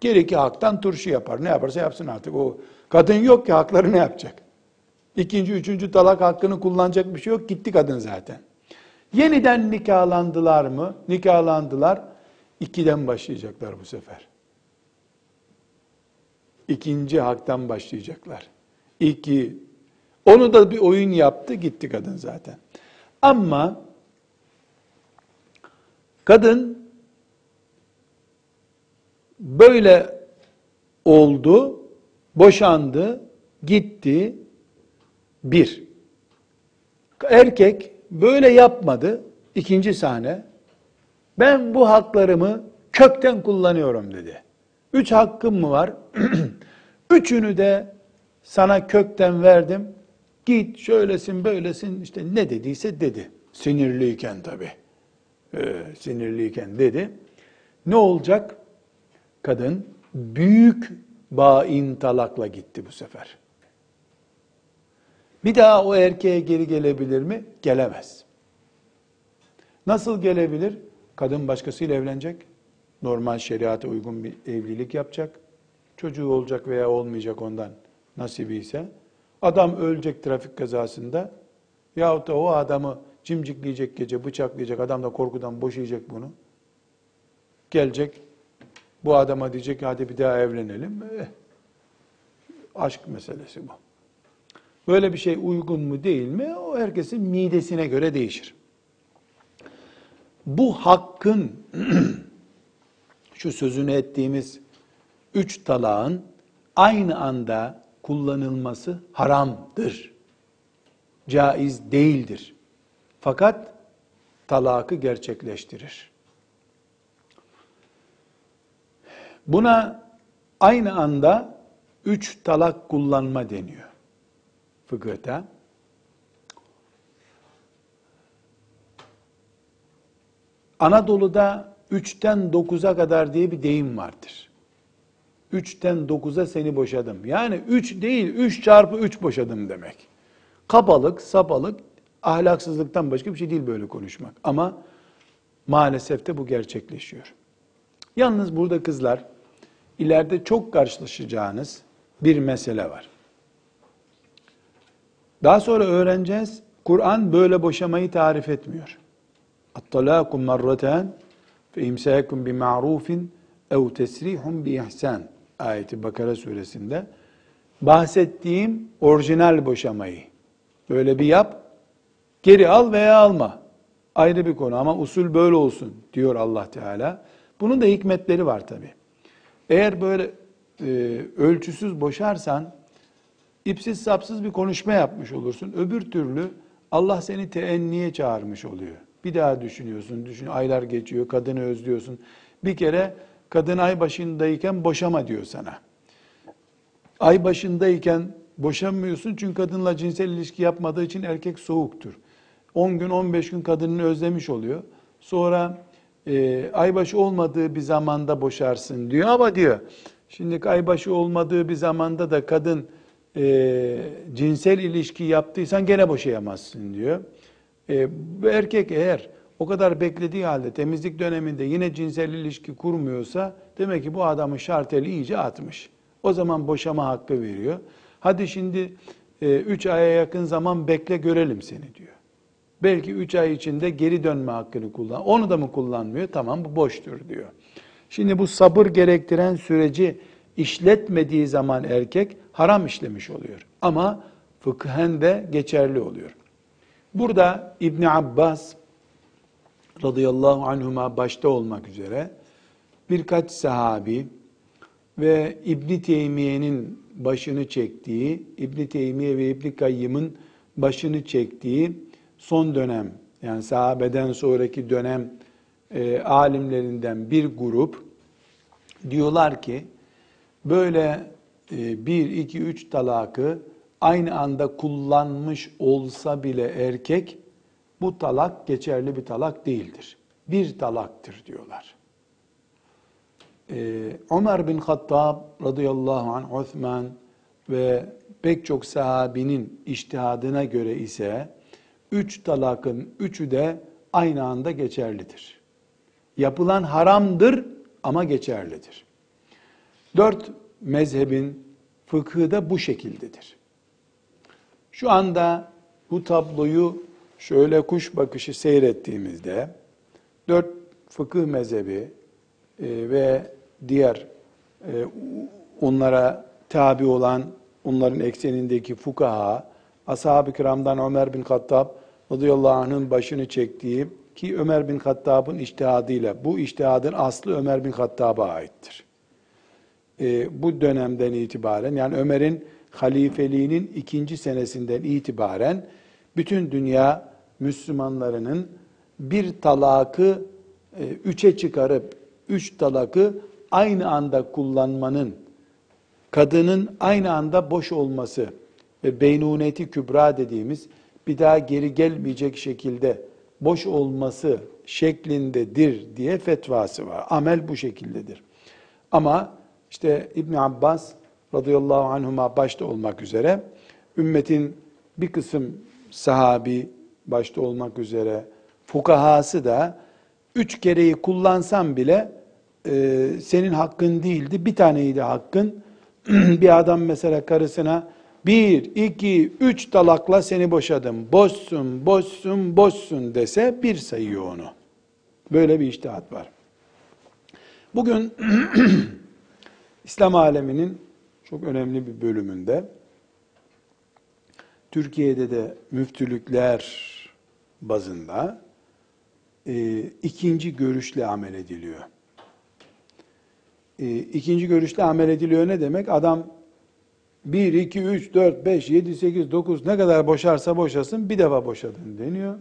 Speaker 1: Gereki haktan turşu yapar. Ne yaparsa yapsın artık. O kadın yok ki hakları ne yapacak? İkinci, üçüncü talak hakkını kullanacak bir şey yok. Gitti kadın zaten. Yeniden nikahlandılar mı? Nikahlandılar. İkiden başlayacaklar bu sefer. İkinci haktan başlayacaklar. İki. Onu da bir oyun yaptı, gitti kadın zaten. Ama kadın böyle oldu, boşandı, gitti, bir. Erkek böyle yapmadı. İkinci sahne. Ben bu haklarımı kökten kullanıyorum dedi. Üç hakkım mı var? Üçünü de sana kökten verdim. Git şöylesin böylesin işte ne dediyse dedi. Sinirliyken tabi. Ee, sinirliyken dedi. Ne olacak? Kadın büyük bain talakla gitti bu sefer. Bir daha o erkeğe geri gelebilir mi? Gelemez. Nasıl gelebilir? Kadın başkasıyla evlenecek. Normal şeriata uygun bir evlilik yapacak. Çocuğu olacak veya olmayacak ondan nasibi ise. Adam ölecek trafik kazasında. Yahut da o adamı cimcikleyecek gece, bıçaklayacak. Adam da korkudan boşayacak bunu. Gelecek. Bu adama diyecek hadi bir daha evlenelim. Eh, aşk meselesi bu. Böyle bir şey uygun mu değil mi? O herkesin midesine göre değişir. Bu hakkın şu sözünü ettiğimiz üç talağın aynı anda kullanılması haramdır. Caiz değildir. Fakat talakı gerçekleştirir. Buna aynı anda üç talak kullanma deniyor fıkıhta. Anadolu'da üçten dokuza kadar diye bir deyim vardır. Üçten dokuza seni boşadım. Yani üç değil, üç çarpı üç boşadım demek. Kabalık, sapalık, ahlaksızlıktan başka bir şey değil böyle konuşmak. Ama maalesef de bu gerçekleşiyor. Yalnız burada kızlar, ileride çok karşılaşacağınız bir mesele var. Daha sonra öğreneceğiz. Kur'an böyle boşamayı tarif etmiyor. At-talaku marratan fe imsakum bi ma'rufin ev ayeti Bakara suresinde bahsettiğim orijinal boşamayı böyle bir yap geri al veya alma ayrı bir konu ama usul böyle olsun diyor Allah Teala. Bunun da hikmetleri var tabi. Eğer böyle e, ölçüsüz boşarsan ipsiz sapsız bir konuşma yapmış olursun. Öbür türlü Allah seni teenniye çağırmış oluyor. Bir daha düşünüyorsun. Düşün, aylar geçiyor, kadını özlüyorsun. Bir kere kadın ay başındayken boşama diyor sana. Ay başındayken boşanmıyorsun çünkü kadınla cinsel ilişki yapmadığı için erkek soğuktur. 10 gün 15 gün kadını özlemiş oluyor. Sonra e, aybaşı olmadığı bir zamanda boşarsın diyor ama diyor şimdi aybaşı olmadığı bir zamanda da kadın e, cinsel ilişki yaptıysan gene boşayamazsın diyor. E, erkek eğer o kadar beklediği halde temizlik döneminde yine cinsel ilişki kurmuyorsa demek ki bu adamın şarteli iyice atmış. O zaman boşama hakkı veriyor. Hadi şimdi 3 e, aya yakın zaman bekle görelim seni diyor. Belki 3 ay içinde geri dönme hakkını kullan. Onu da mı kullanmıyor? Tamam bu boştur diyor. Şimdi bu sabır gerektiren süreci işletmediği zaman erkek haram işlemiş oluyor. Ama fıkhen de geçerli oluyor. Burada İbn Abbas radıyallahu anhuma başta olmak üzere birkaç sahabi ve İbn Teymiye'nin başını çektiği, İbn Teymiye ve İbn Kayyım'ın başını çektiği son dönem yani sahabeden sonraki dönem e, alimlerinden bir grup diyorlar ki böyle e, bir, iki, üç talakı aynı anda kullanmış olsa bile erkek bu talak geçerli bir talak değildir. Bir talaktır diyorlar. Ee, Ömer bin Hattab radıyallahu anh, Osman ve pek çok sahabinin iştihadına göre ise üç talakın üçü de aynı anda geçerlidir. Yapılan haramdır ama geçerlidir. Dört mezhebin fıkhı da bu şekildedir. Şu anda bu tabloyu şöyle kuş bakışı seyrettiğimizde dört fıkıh mezhebi e, ve diğer e, onlara tabi olan onların eksenindeki fukaha, ashab-ı kiramdan Ömer bin Hattab radıyallahu anh'ın başını çektiği ki Ömer bin Hattab'ın iştihadıyla bu iştihadın aslı Ömer bin Hattab'a aittir. E, bu dönemden itibaren yani Ömer'in halifeliğinin ikinci senesinden itibaren bütün dünya Müslümanlarının bir talakı e, üçe çıkarıp üç talakı aynı anda kullanmanın, kadının aynı anda boş olması ve beynuneti kübra dediğimiz bir daha geri gelmeyecek şekilde boş olması şeklindedir diye fetvası var. Amel bu şekildedir. Ama işte İbn Abbas radıyallahu anhuma başta olmak üzere ümmetin bir kısım sahabi başta olmak üzere fukahası da üç kereyi kullansam bile e, senin hakkın değildi. Bir taneydi hakkın. bir adam mesela karısına bir, iki, üç talakla seni boşadım. Boşsun, boşsun, boşsun dese bir sayıyor onu. Böyle bir iştihat var. Bugün İslam aleminin çok önemli bir bölümünde Türkiye'de de müftülükler bazında e, ikinci görüşle amel ediliyor. E, ikinci görüşle amel ediliyor ne demek? Adam 1, 2, 3, 4, 5, 7, 8, 9 ne kadar boşarsa boşasın bir defa boşadın deniyor.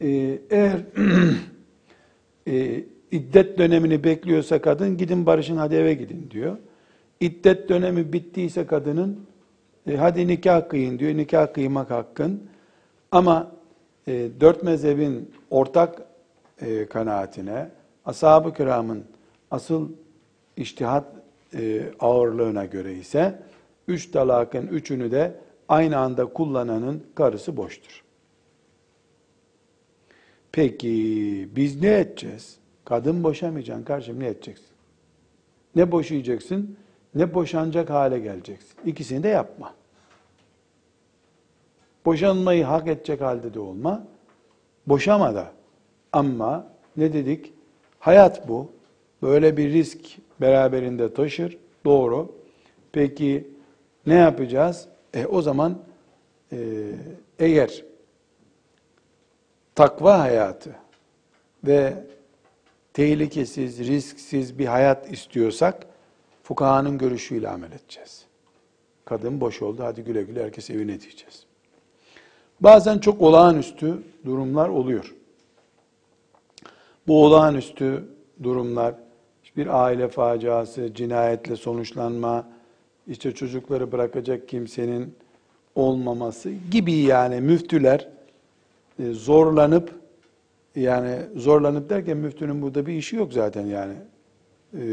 Speaker 1: E, eğer e, iddet dönemini bekliyorsa kadın gidin barışın hadi eve gidin diyor. İddet dönemi bittiyse kadının e, hadi nikah kıyın diyor. Nikah kıymak hakkın. Ama e, dört mezhebin ortak e, kanaatine, ashab-ı kiramın asıl iştihat e, ağırlığına göre ise üç talakın üçünü de aynı anda kullananın karısı boştur. Peki biz ne edeceğiz? Kadın boşamayacaksın kardeşim ne edeceksin? Ne boşayacaksın ne boşanacak hale geleceksin. İkisini de yapma. Boşanmayı hak edecek halde de olma. Boşama da. Ama ne dedik? Hayat bu. Böyle bir risk beraberinde taşır. Doğru. Peki ne yapacağız? E, o zaman e, eğer takva hayatı ve tehlikesiz, risksiz bir hayat istiyorsak fukahanın görüşüyle amel edeceğiz. Kadın boş oldu, hadi güle güle herkes evine diyeceğiz. Bazen çok olağanüstü durumlar oluyor. Bu olağanüstü durumlar, bir aile faciası, cinayetle sonuçlanma, işte çocukları bırakacak kimsenin olmaması gibi yani müftüler e, zorlanıp yani zorlanıp derken müftünün burada bir işi yok zaten yani. E,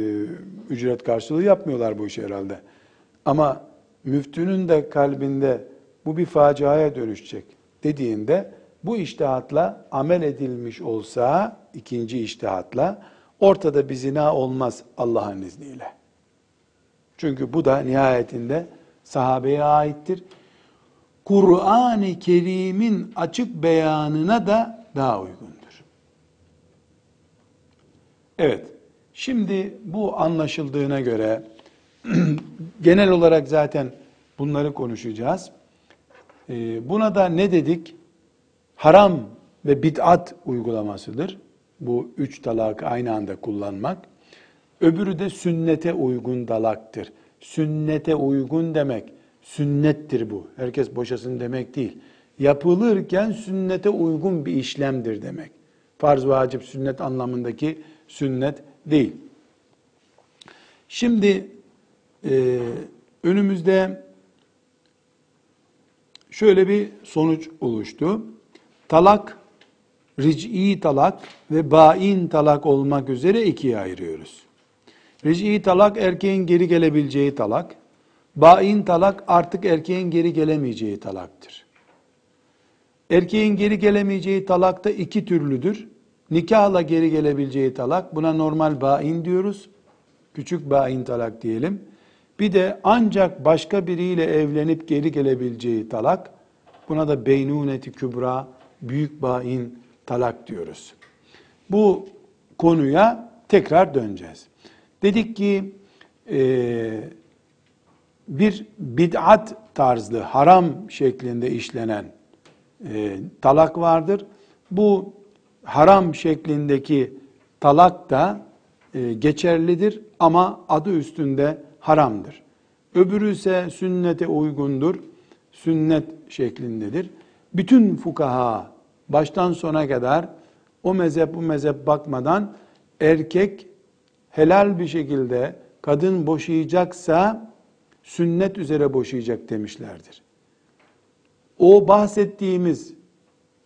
Speaker 1: ücret karşılığı yapmıyorlar bu işi herhalde. Ama müftünün de kalbinde bu bir faciaya dönüşecek dediğinde bu iştihatla amel edilmiş olsa ikinci iştihatla ortada bir zina olmaz Allah'ın izniyle. Çünkü bu da nihayetinde sahabeye aittir. Kur'an-ı Kerim'in açık beyanına da daha uygundur. Evet, şimdi bu anlaşıldığına göre genel olarak zaten bunları konuşacağız. Ee, buna da ne dedik? Haram ve bid'at uygulamasıdır. Bu üç talak aynı anda kullanmak. Öbürü de sünnete uygun dalaktır. Sünnete uygun demek, sünnettir bu. Herkes boşasın demek değil. Yapılırken sünnete uygun bir işlemdir demek. Farz, vacip, sünnet anlamındaki sünnet değil. Şimdi e, önümüzde şöyle bir sonuç oluştu. Talak, ric'i talak ve bain talak olmak üzere ikiye ayırıyoruz. Ric'i talak erkeğin geri gelebileceği talak. Bain talak artık erkeğin geri gelemeyeceği talaktır. Erkeğin geri gelemeyeceği talak da iki türlüdür. Nikahla geri gelebileceği talak, buna normal bain diyoruz. Küçük bain talak diyelim. Bir de ancak başka biriyle evlenip geri gelebileceği talak, buna da beynuneti kübra, büyük bain talak diyoruz. Bu konuya tekrar döneceğiz. Dedik ki e, bir bid'at tarzlı, haram şeklinde işlenen e, talak vardır. Bu haram şeklindeki talak da e, geçerlidir ama adı üstünde haramdır. Öbürü ise sünnete uygundur, sünnet şeklindedir. Bütün fukaha baştan sona kadar o mezhep bu mezhep bakmadan erkek helal bir şekilde kadın boşayacaksa sünnet üzere boşayacak demişlerdir. O bahsettiğimiz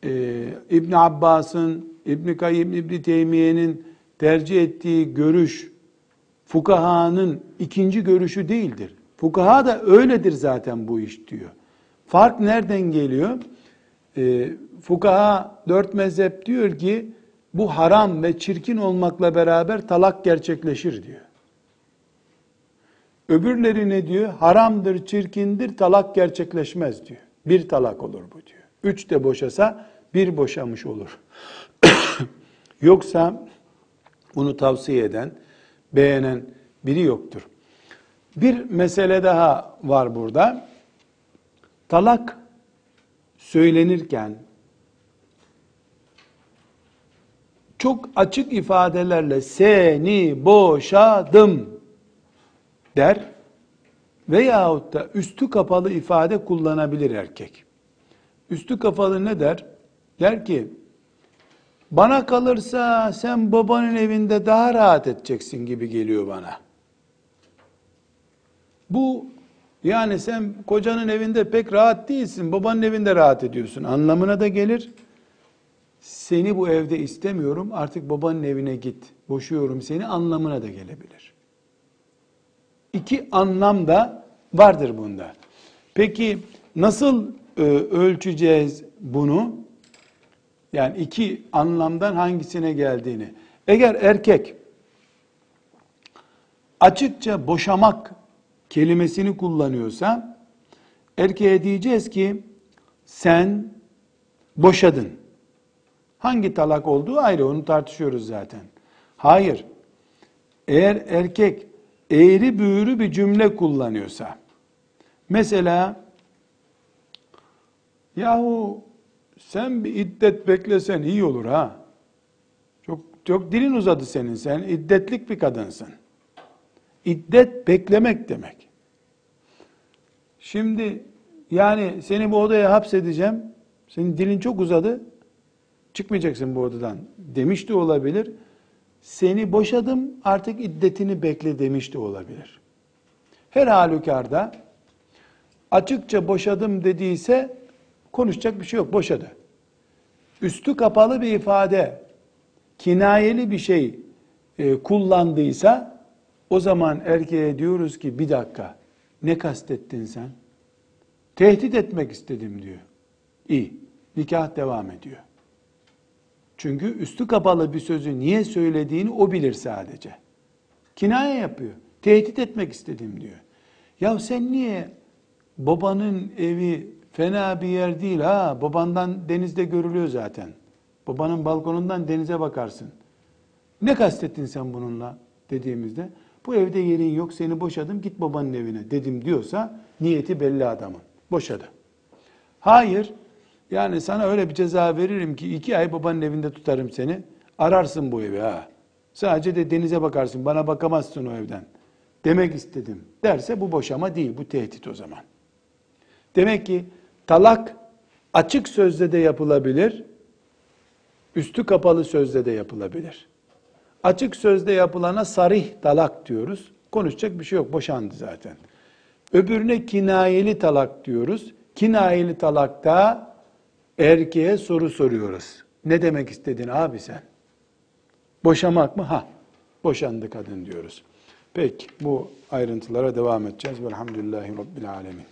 Speaker 1: e, İbn Abbas'ın, İbn Kayyim, İbn Teymiye'nin tercih ettiği görüş fukahanın ikinci görüşü değildir. Fukaha da öyledir zaten bu iş diyor. Fark nereden geliyor? E, fukaha dört mezhep diyor ki bu haram ve çirkin olmakla beraber talak gerçekleşir diyor. Öbürleri ne diyor? Haramdır, çirkindir, talak gerçekleşmez diyor. Bir talak olur bu diyor. Üç de boşasa bir boşamış olur. Yoksa bunu tavsiye eden, beğenen biri yoktur. Bir mesele daha var burada. Talak söylenirken çok açık ifadelerle seni boşadım der veyahut da üstü kapalı ifade kullanabilir erkek. Üstü kapalı ne der? Der ki bana kalırsa sen babanın evinde daha rahat edeceksin gibi geliyor bana. Bu yani sen kocanın evinde pek rahat değilsin, babanın evinde rahat ediyorsun anlamına da gelir. Seni bu evde istemiyorum, artık babanın evine git, boşuyorum seni anlamına da gelebilir. İki anlam da vardır bunda. Peki nasıl e, ölçeceğiz bunu? Yani iki anlamdan hangisine geldiğini. Eğer erkek açıkça boşamak kelimesini kullanıyorsa erkeğe diyeceğiz ki sen boşadın. Hangi talak olduğu ayrı onu tartışıyoruz zaten. Hayır. Eğer erkek eğri büğrü bir cümle kullanıyorsa mesela yahu sen bir iddet beklesen iyi olur ha. Çok çok dilin uzadı senin. Sen iddetlik bir kadınsın. İddet beklemek demek. Şimdi yani seni bu odaya hapsedeceğim. Senin dilin çok uzadı. çıkmayacaksın bu odadan demiş de olabilir. Seni boşadım artık iddetini bekle demiş de olabilir. Her halükarda açıkça boşadım dediyse konuşacak bir şey yok boşadı. Üstü kapalı bir ifade kinayeli bir şey e, kullandıysa o zaman erkeğe diyoruz ki bir dakika ne kastettin sen? Tehdit etmek istedim diyor. İyi. Nikah devam ediyor. Çünkü üstü kapalı bir sözü niye söylediğini o bilir sadece. Kinaye yapıyor. Tehdit etmek istedim diyor. Ya sen niye babanın evi fena bir yer değil ha babandan denizde görülüyor zaten. Babanın balkonundan denize bakarsın. Ne kastettin sen bununla dediğimizde bu evde yerin yok seni boşadım git babanın evine dedim diyorsa niyeti belli adamın. Boşadı. Hayır yani sana öyle bir ceza veririm ki iki ay babanın evinde tutarım seni. Ararsın bu evi ha. Sadece de denize bakarsın bana bakamazsın o evden. Demek istedim derse bu boşama değil bu tehdit o zaman. Demek ki talak açık sözle de yapılabilir, üstü kapalı sözle de yapılabilir. Açık sözde yapılana sarih talak diyoruz. Konuşacak bir şey yok, boşandı zaten. Öbürüne kinayeli talak diyoruz. Kinayeli talakta erkeğe soru soruyoruz. Ne demek istedin abi sen? Boşamak mı? Ha, boşandı kadın diyoruz. Peki bu ayrıntılara devam edeceğiz. Velhamdülillahi Rabbil Alemin.